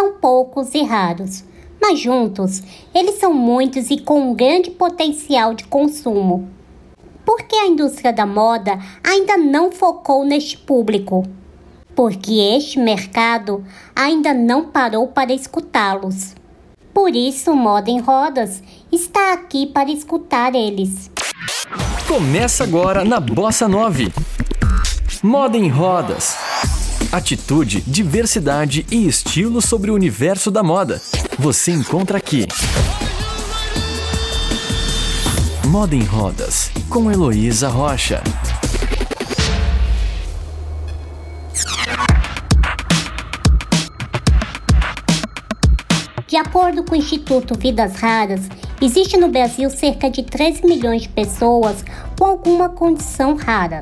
são poucos e raros, mas juntos eles são muitos e com um grande potencial de consumo. Por que a indústria da moda ainda não focou neste público? Porque este mercado ainda não parou para escutá-los. Por isso, Moda em Rodas está aqui para escutar eles. Começa agora na Bossa 9. Moda em Rodas. Atitude, diversidade e estilo sobre o universo da moda. Você encontra aqui. Moda em Rodas, com Heloísa Rocha. De acordo com o Instituto Vidas Raras, existe no Brasil cerca de 13 milhões de pessoas com alguma condição rara.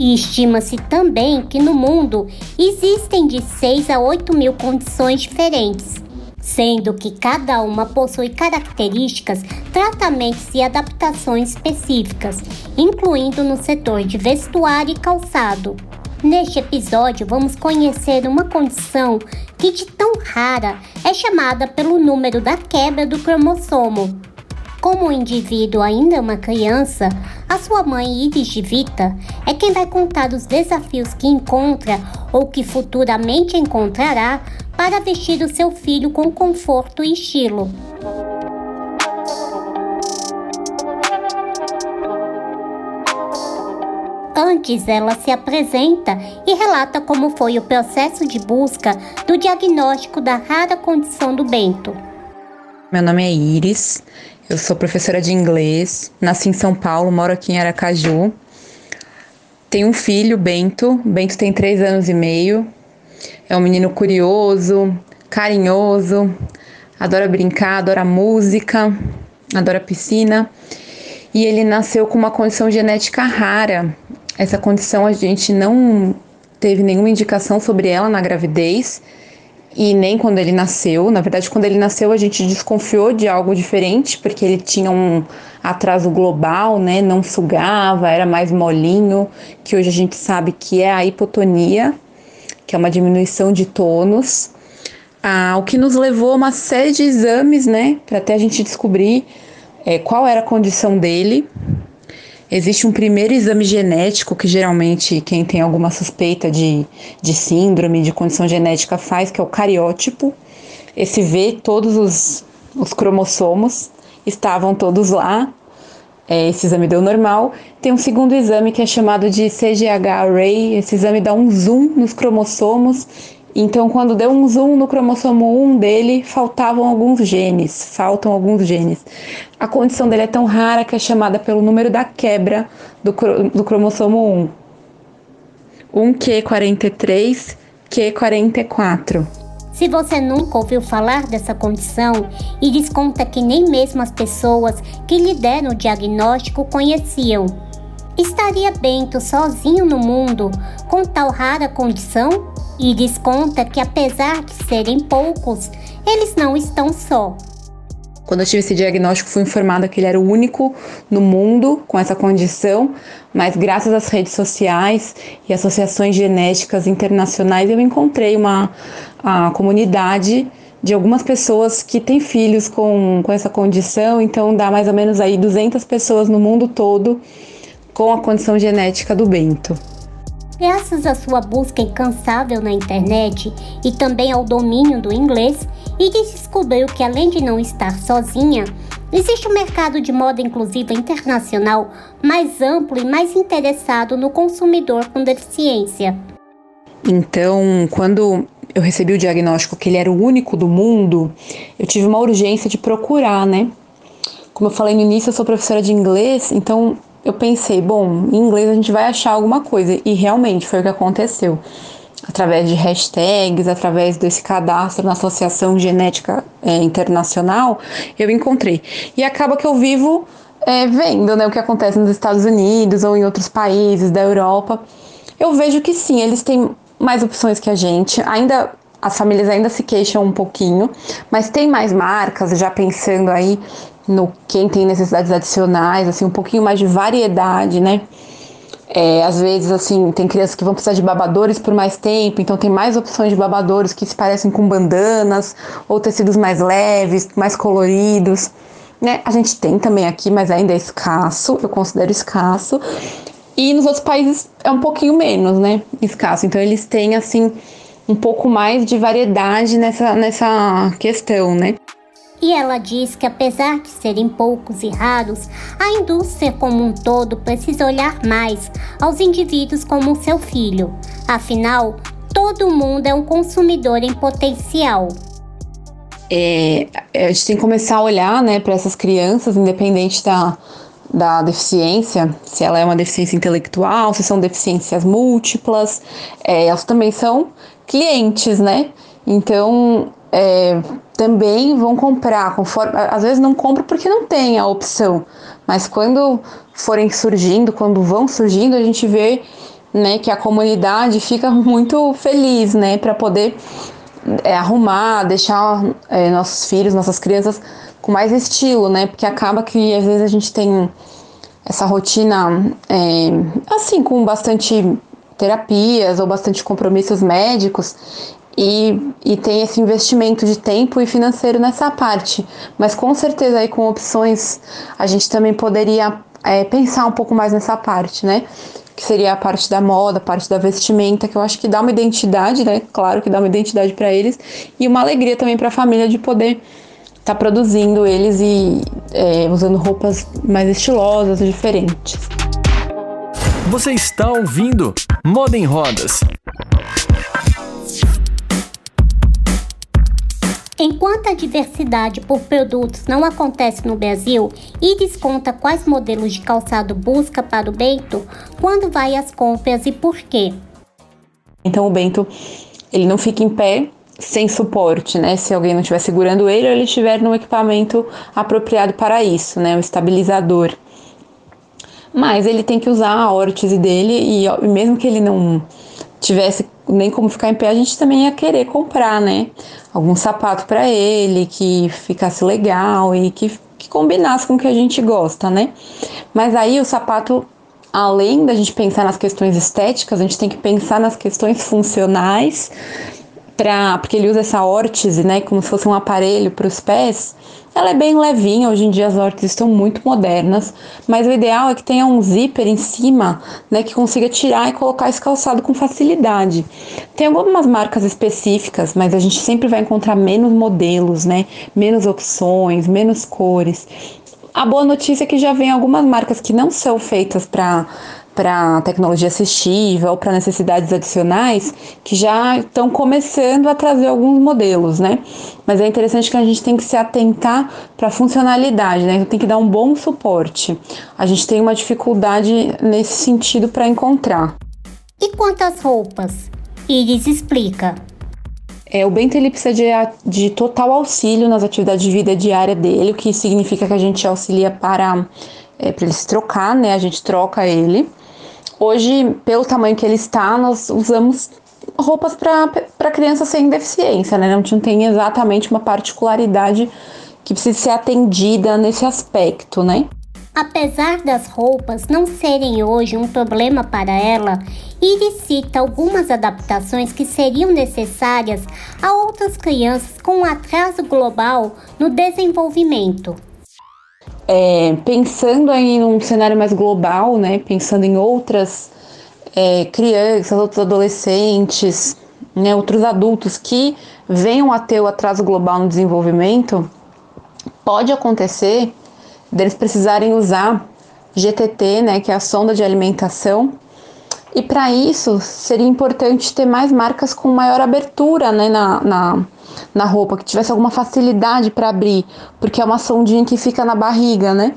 E estima-se também que no mundo existem de 6 a 8 mil condições diferentes, sendo que cada uma possui características, tratamentos e adaptações específicas, incluindo no setor de vestuário e calçado. Neste episódio, vamos conhecer uma condição que, de tão rara, é chamada pelo número da quebra do cromossomo. Como o indivíduo ainda é uma criança, a sua mãe Iris de Vita é quem vai contar os desafios que encontra ou que futuramente encontrará para vestir o seu filho com conforto e estilo. Antes, ela se apresenta e relata como foi o processo de busca do diagnóstico da rara condição do Bento. Meu nome é Iris, eu sou professora de inglês, nasci em São Paulo, moro aqui em Aracaju. Tenho um filho, Bento. Bento tem três anos e meio. É um menino curioso, carinhoso, adora brincar, adora música, adora piscina. E ele nasceu com uma condição genética rara, essa condição a gente não teve nenhuma indicação sobre ela na gravidez e nem quando ele nasceu. Na verdade, quando ele nasceu, a gente desconfiou de algo diferente, porque ele tinha um atraso global, né? Não sugava, era mais molinho, que hoje a gente sabe que é a hipotonia, que é uma diminuição de tônus. Ah, o que nos levou a uma série de exames, né? Para até a gente descobrir é, qual era a condição dele. Existe um primeiro exame genético que geralmente quem tem alguma suspeita de, de síndrome, de condição genética faz, que é o cariótipo. Esse vê todos os, os cromossomos, estavam todos lá. É, esse exame deu normal. Tem um segundo exame que é chamado de CGH Array. Esse exame dá um zoom nos cromossomos então, quando deu um zoom no cromossomo 1 dele, faltavam alguns genes, faltam alguns genes. A condição dele é tão rara que é chamada pelo número da quebra do, do cromossomo 1. 1Q43, Q44. Se você nunca ouviu falar dessa condição e desconta que nem mesmo as pessoas que lhe deram o diagnóstico conheciam, estaria Bento sozinho no mundo com tal rara condição? E desconta que, apesar de serem poucos, eles não estão só. Quando eu tive esse diagnóstico, fui informada que ele era o único no mundo com essa condição, mas graças às redes sociais e associações genéticas internacionais, eu encontrei uma a comunidade de algumas pessoas que têm filhos com, com essa condição, então dá mais ou menos aí 200 pessoas no mundo todo com a condição genética do Bento. Graças à sua busca incansável na internet e também ao domínio do inglês, Iris descobriu que além de não estar sozinha, existe um mercado de moda inclusiva internacional mais amplo e mais interessado no consumidor com deficiência. Então, quando eu recebi o diagnóstico que ele era o único do mundo, eu tive uma urgência de procurar, né? Como eu falei no início, eu sou professora de inglês, então eu pensei, bom, em inglês a gente vai achar alguma coisa. E realmente foi o que aconteceu. Através de hashtags, através desse cadastro na Associação Genética é, Internacional, eu encontrei. E acaba que eu vivo é, vendo né, o que acontece nos Estados Unidos ou em outros países da Europa. Eu vejo que sim, eles têm mais opções que a gente. Ainda as famílias ainda se queixam um pouquinho, mas tem mais marcas, já pensando aí no quem tem necessidades adicionais, assim, um pouquinho mais de variedade, né? É, às vezes, assim, tem crianças que vão precisar de babadores por mais tempo, então tem mais opções de babadores que se parecem com bandanas ou tecidos mais leves, mais coloridos. Né? A gente tem também aqui, mas ainda é escasso, eu considero escasso. E nos outros países é um pouquinho menos, né? Escasso. Então eles têm, assim, um pouco mais de variedade nessa, nessa questão, né? E ela diz que, apesar de serem poucos e raros, a indústria como um todo precisa olhar mais aos indivíduos como seu filho. Afinal, todo mundo é um consumidor em potencial. É, a gente tem que começar a olhar né, para essas crianças, independente da, da deficiência, se ela é uma deficiência intelectual, se são deficiências múltiplas, é, elas também são clientes, né? Então, é, também vão comprar, conforme, às vezes não compram porque não tem a opção, mas quando forem surgindo, quando vão surgindo, a gente vê né, que a comunidade fica muito feliz, né, para poder é, arrumar, deixar é, nossos filhos, nossas crianças com mais estilo, né, porque acaba que às vezes a gente tem essa rotina é, assim com bastante terapias ou bastante compromissos médicos e, e tem esse investimento de tempo e financeiro nessa parte. Mas com certeza aí com opções a gente também poderia é, pensar um pouco mais nessa parte, né? Que seria a parte da moda, a parte da vestimenta, que eu acho que dá uma identidade, né? Claro que dá uma identidade para eles e uma alegria também para a família de poder estar tá produzindo eles e é, usando roupas mais estilosas, diferentes. Você está ouvindo Moda em Rodas. Enquanto a diversidade por produtos não acontece no Brasil e desconta quais modelos de calçado busca para o Bento, quando vai às compras e por quê? Então o Bento ele não fica em pé sem suporte, né? Se alguém não estiver segurando ele ou ele estiver no equipamento apropriado para isso, né? O estabilizador. Mas ele tem que usar a órtese dele e mesmo que ele não tivesse nem como ficar em pé, a gente também ia querer comprar, né? Algum sapato para ele que ficasse legal e que, que combinasse com o que a gente gosta, né? Mas aí o sapato, além da gente pensar nas questões estéticas, a gente tem que pensar nas questões funcionais, pra, porque ele usa essa órtese, né? Como se fosse um aparelho para os pés ela é bem levinha, hoje em dia as órteses estão muito modernas, mas o ideal é que tenha um zíper em cima, né, que consiga tirar e colocar esse calçado com facilidade. Tem algumas marcas específicas, mas a gente sempre vai encontrar menos modelos, né, menos opções, menos cores. A boa notícia é que já vem algumas marcas que não são feitas para para tecnologia assistiva ou para necessidades adicionais que já estão começando a trazer alguns modelos, né? Mas é interessante que a gente tem que se atentar para a funcionalidade, né? Então tem que dar um bom suporte. A gente tem uma dificuldade nesse sentido para encontrar. E quantas roupas? Iris explica. É, o Bento ele precisa de, de total auxílio nas atividades de vida diária dele, o que significa que a gente auxilia para, é, para ele se trocar, né? A gente troca ele. Hoje, pelo tamanho que ele está, nós usamos roupas para crianças sem deficiência, né? Não, tem exatamente uma particularidade que precisa ser atendida nesse aspecto, né? Apesar das roupas não serem hoje um problema para ela, Iris cita algumas adaptações que seriam necessárias a outras crianças com um atraso global no desenvolvimento é, pensando aí num cenário mais global, né, pensando em outras é, crianças, outros adolescentes, né, outros adultos que venham a ter o atraso global no desenvolvimento, pode acontecer deles precisarem usar GTT, né, que é a sonda de alimentação, e para isso seria importante ter mais marcas com maior abertura né, na, na na roupa, que tivesse alguma facilidade para abrir, porque é uma sondinha que fica na barriga, né?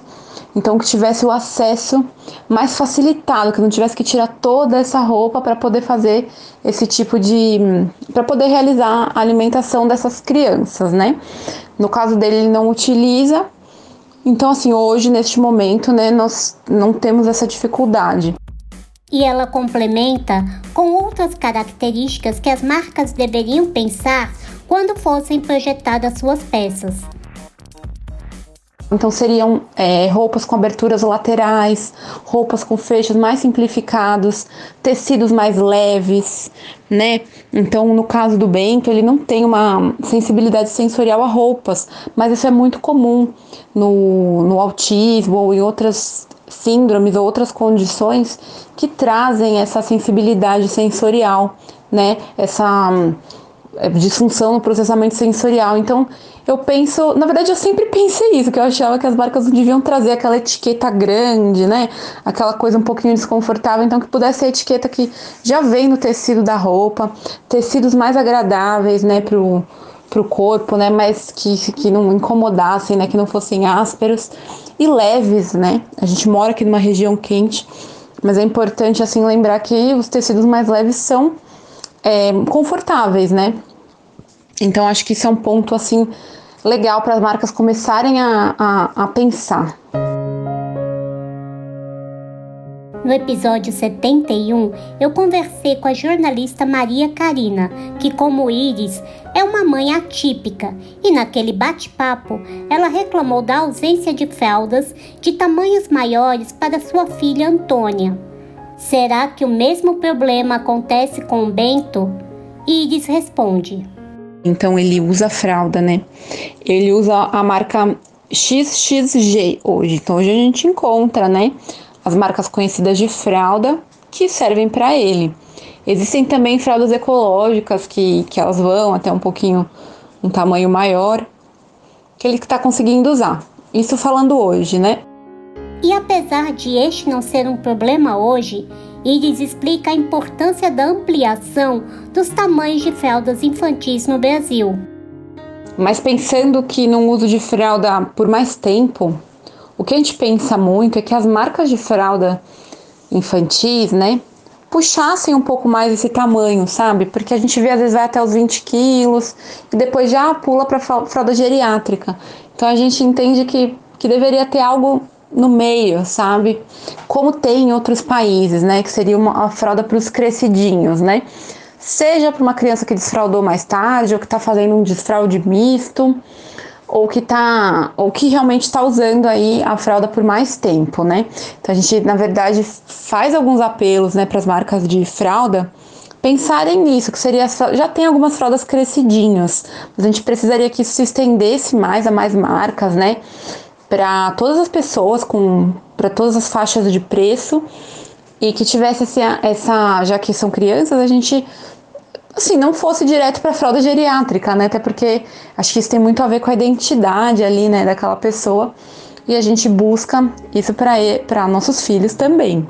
Então que tivesse o acesso mais facilitado, que não tivesse que tirar toda essa roupa para poder fazer esse tipo de para poder realizar a alimentação dessas crianças, né? No caso dele ele não utiliza. Então assim, hoje neste momento, né, nós não temos essa dificuldade. E ela complementa com outras características que as marcas deveriam pensar quando fossem projetadas suas peças. Então seriam é, roupas com aberturas laterais, roupas com fechos mais simplificados, tecidos mais leves, né? Então, no caso do Bento, ele não tem uma sensibilidade sensorial a roupas, mas isso é muito comum no, no autismo ou em outras síndromes ou outras condições que trazem essa sensibilidade sensorial, né? Essa é, disfunção no processamento sensorial. Então, eu penso, na verdade, eu sempre pensei isso, que eu achava que as marcas não deviam trazer aquela etiqueta grande, né? Aquela coisa um pouquinho desconfortável, então que pudesse a etiqueta que já vem no tecido da roupa, tecidos mais agradáveis, né, pro, pro corpo, né, mas que, que não incomodassem, né, que não fossem ásperos e leves, né? A gente mora aqui numa região quente, mas é importante, assim, lembrar que os tecidos mais leves são é, confortáveis, né? Então acho que isso é um ponto assim legal para as marcas começarem a, a, a pensar. No episódio 71, eu conversei com a jornalista Maria Karina, que, como Iris, é uma mãe atípica, e naquele bate-papo ela reclamou da ausência de fraldas de tamanhos maiores para sua filha Antônia. Será que o mesmo problema acontece com o Bento? Iris responde. Então ele usa fralda, né? Ele usa a marca XXG hoje. Então hoje a gente encontra, né, as marcas conhecidas de fralda que servem para ele. Existem também fraldas ecológicas que, que elas vão até um pouquinho um tamanho maior que ele está conseguindo usar. Isso falando hoje, né? E apesar de este não ser um problema hoje, Iris explica a importância da ampliação dos tamanhos de fraldas infantis no Brasil. Mas pensando que no uso de fralda por mais tempo, o que a gente pensa muito é que as marcas de fralda infantis, né, puxassem um pouco mais esse tamanho, sabe? Porque a gente vê às vezes vai até os 20 quilos e depois já pula para fralda geriátrica. Então a gente entende que, que deveria ter algo no meio, sabe? Como tem em outros países, né? Que seria uma, fralda para os crescidinhos, né? Seja para uma criança que desfraudou mais tarde, ou que está fazendo um desfraude misto, ou que tá, ou que realmente está usando aí a fralda por mais tempo, né? Então a gente, na verdade, faz alguns apelos, né, para as marcas de fralda pensarem nisso, que seria já tem algumas fraldas crescidinhos, mas a gente precisaria que isso se estendesse mais a mais marcas, né? para todas as pessoas, com para todas as faixas de preço e que tivesse essa, essa, já que são crianças, a gente assim, não fosse direto para fralda geriátrica, né? Até porque acho que isso tem muito a ver com a identidade ali, né, daquela pessoa. E a gente busca isso para nossos filhos também.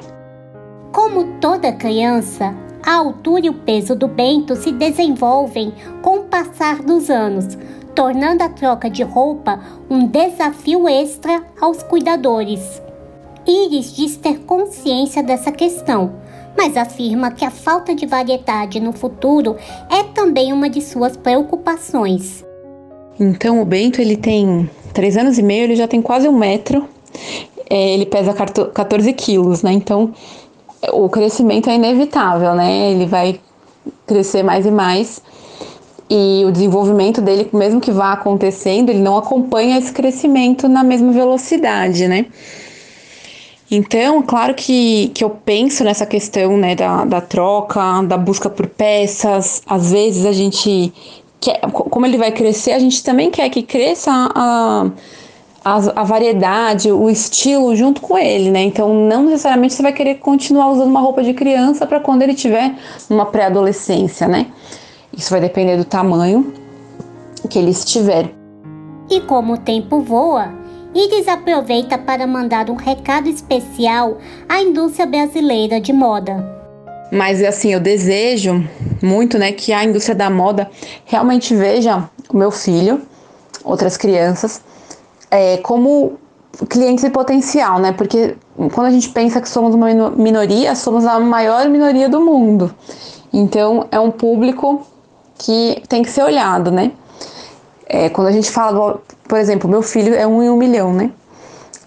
Como toda criança, a altura e o peso do Bento se desenvolvem com o passar dos anos, tornando a troca de roupa um desafio extra aos cuidadores. Iris diz ter consciência dessa questão, mas afirma que a falta de variedade no futuro é também uma de suas preocupações. Então o Bento ele tem três anos e meio, ele já tem quase um metro, é, ele pesa 14 quilos, né? Então o crescimento é inevitável, né? Ele vai crescer mais e mais e o desenvolvimento dele, mesmo que vá acontecendo, ele não acompanha esse crescimento na mesma velocidade, né? Então, claro que, que eu penso nessa questão né, da, da troca, da busca por peças. Às vezes a gente quer, como ele vai crescer, a gente também quer que cresça a, a, a variedade, o estilo junto com ele, né? Então, não necessariamente você vai querer continuar usando uma roupa de criança para quando ele tiver uma pré-adolescência, né? Isso vai depender do tamanho que ele estiver. E como o tempo voa, Iris aproveita para mandar um recado especial à indústria brasileira de moda. Mas assim, eu desejo muito, né, que a indústria da moda realmente veja o meu filho, outras crianças, é, como clientes de potencial, né? Porque quando a gente pensa que somos uma minoria, somos a maior minoria do mundo. Então, é um público que tem que ser olhado, né? É, quando a gente fala, do, por exemplo, meu filho é um em um milhão, né?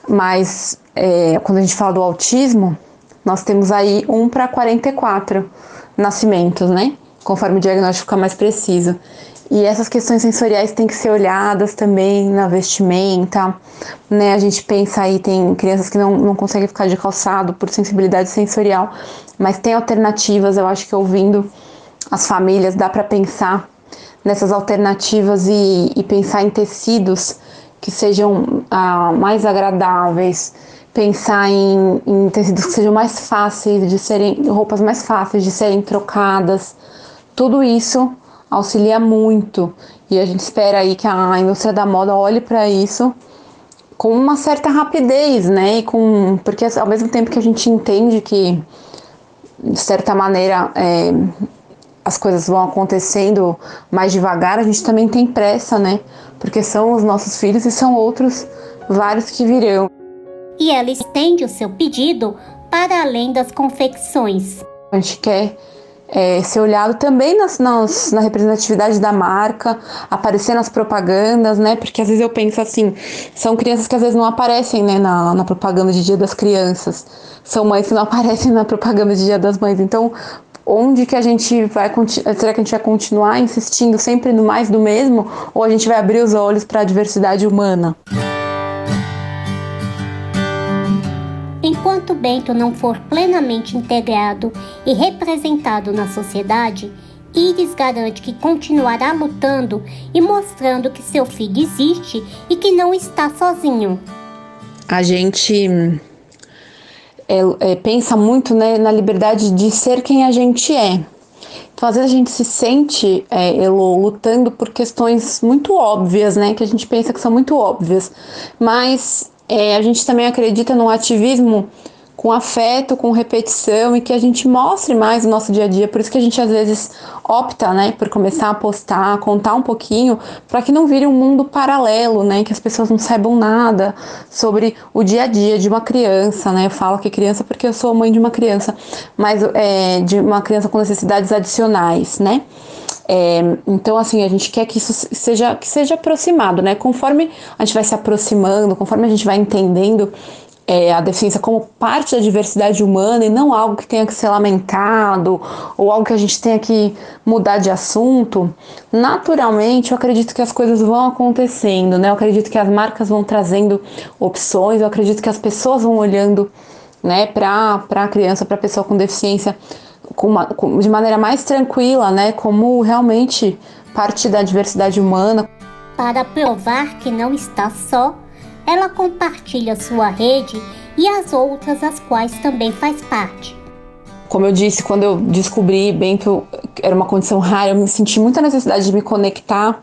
Mas é, quando a gente fala do autismo, nós temos aí um para 44 nascimentos, né? Conforme o diagnóstico fica mais preciso. E essas questões sensoriais têm que ser olhadas também na vestimenta, né? A gente pensa aí, tem crianças que não, não conseguem ficar de calçado por sensibilidade sensorial, mas tem alternativas, eu acho que ouvindo as famílias dá para pensar nessas alternativas e, e, pensar em tecidos que sejam ah, mais agradáveis, pensar em, em tecidos que sejam mais fáceis de serem, roupas mais fáceis de serem trocadas, tudo isso auxilia muito e a gente espera aí que a indústria da moda olhe para isso com uma certa rapidez, né? E com porque ao mesmo tempo que a gente entende que de certa maneira é, as coisas vão acontecendo mais devagar, a gente também tem pressa, né? Porque são os nossos filhos e são outros vários que virão. E ela estende o seu pedido para além das confecções. A gente quer é, ser olhado também nas, nas, na representatividade da marca, aparecer nas propagandas, né? Porque às vezes eu penso assim, são crianças que às vezes não aparecem né, na, na propaganda de Dia das Crianças, são mães que não aparecem na propaganda de Dia das Mães. Então, onde que a gente vai será que a gente vai continuar insistindo sempre no mais do mesmo ou a gente vai abrir os olhos para a diversidade humana? Enquanto Bento não for plenamente integrado e representado na sociedade, Iris garante que continuará lutando e mostrando que seu filho existe e que não está sozinho. A gente é, é, pensa muito né, na liberdade de ser quem a gente é. Então, às vezes, a gente se sente é, lutando por questões muito óbvias, né? Que a gente pensa que são muito óbvias. Mas é, a gente também acredita no ativismo com afeto, com repetição e que a gente mostre mais o nosso dia a dia. Por isso que a gente às vezes opta, né, por começar a postar, contar um pouquinho, para que não vire um mundo paralelo, né, que as pessoas não saibam nada sobre o dia a dia de uma criança, né. Eu falo que criança porque eu sou mãe de uma criança, mas é, de uma criança com necessidades adicionais, né. É, então, assim, a gente quer que isso seja, que seja aproximado, né? Conforme a gente vai se aproximando, conforme a gente vai entendendo é, a deficiência como parte da diversidade humana e não algo que tenha que ser lamentado ou algo que a gente tenha que mudar de assunto, naturalmente eu acredito que as coisas vão acontecendo, né? Eu acredito que as marcas vão trazendo opções, eu acredito que as pessoas vão olhando né, para a criança, para a pessoa com deficiência com uma, com, de maneira mais tranquila, né, como realmente parte da diversidade humana. Para provar que não está só, ela compartilha sua rede e as outras as quais também faz parte. Como eu disse, quando eu descobri bem que eu, era uma condição rara, eu me senti muita necessidade de me conectar.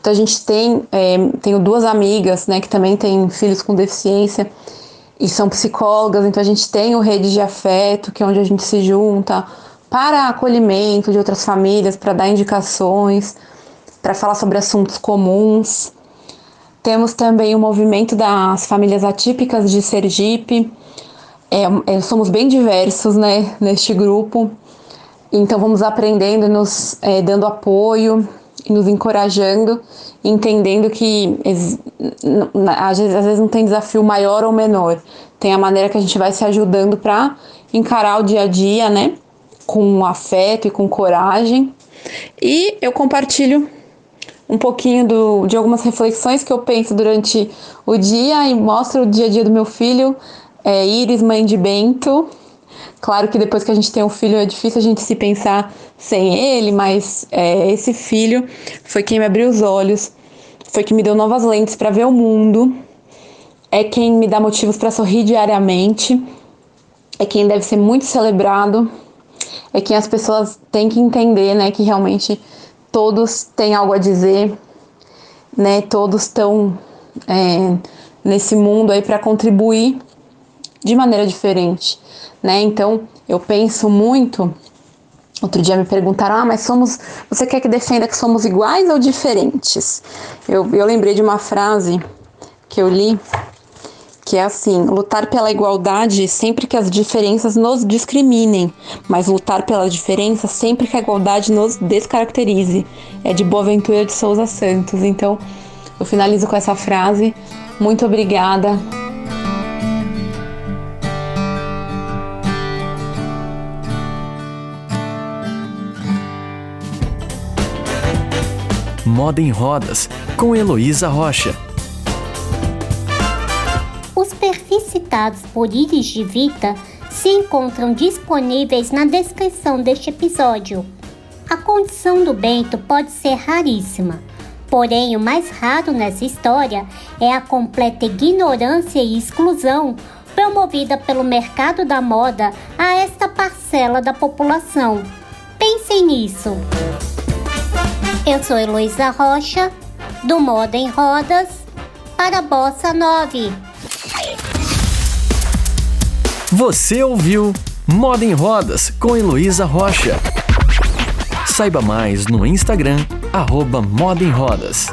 Então a gente tem, é, tenho duas amigas, né, que também têm filhos com deficiência e são psicólogas, então a gente tem o Rede de Afeto, que é onde a gente se junta para acolhimento de outras famílias, para dar indicações, para falar sobre assuntos comuns. Temos também o movimento das famílias atípicas de Sergipe. É, é, somos bem diversos né, neste grupo, então vamos aprendendo, nos é, dando apoio nos encorajando, entendendo que às vezes, às vezes não tem desafio maior ou menor, tem a maneira que a gente vai se ajudando para encarar o dia a dia, né? Com afeto e com coragem. E eu compartilho um pouquinho do, de algumas reflexões que eu penso durante o dia e mostro o dia a dia do meu filho, é, Iris, mãe de Bento. Claro que depois que a gente tem um filho é difícil a gente se pensar sem ele, mas é, esse filho foi quem me abriu os olhos, foi quem me deu novas lentes para ver o mundo, é quem me dá motivos para sorrir diariamente, é quem deve ser muito celebrado, é quem as pessoas têm que entender, né, que realmente todos têm algo a dizer, né, todos estão é, nesse mundo aí para contribuir de maneira diferente, né? Então eu penso muito. Outro dia me perguntaram: ah, mas somos. Você quer que defenda que somos iguais ou diferentes? Eu, eu lembrei de uma frase que eu li que é assim: lutar pela igualdade sempre que as diferenças nos discriminem, mas lutar pela diferença sempre que a igualdade nos descaracterize. É de Boaventura de Souza Santos. Então, eu finalizo com essa frase. Muito obrigada. Moda em Rodas, com Heloísa Rocha. Citados por Iris de Vita se encontram disponíveis na descrição deste episódio. A condição do Bento pode ser raríssima, porém o mais raro nessa história é a completa ignorância e exclusão promovida pelo mercado da moda a esta parcela da população. Pensem nisso. Eu sou Heloísa Rocha, do Moda em Rodas, para Bossa 9. Você ouviu Moda em Rodas com Heloísa Rocha. Saiba mais no Instagram, arroba Moda em Rodas.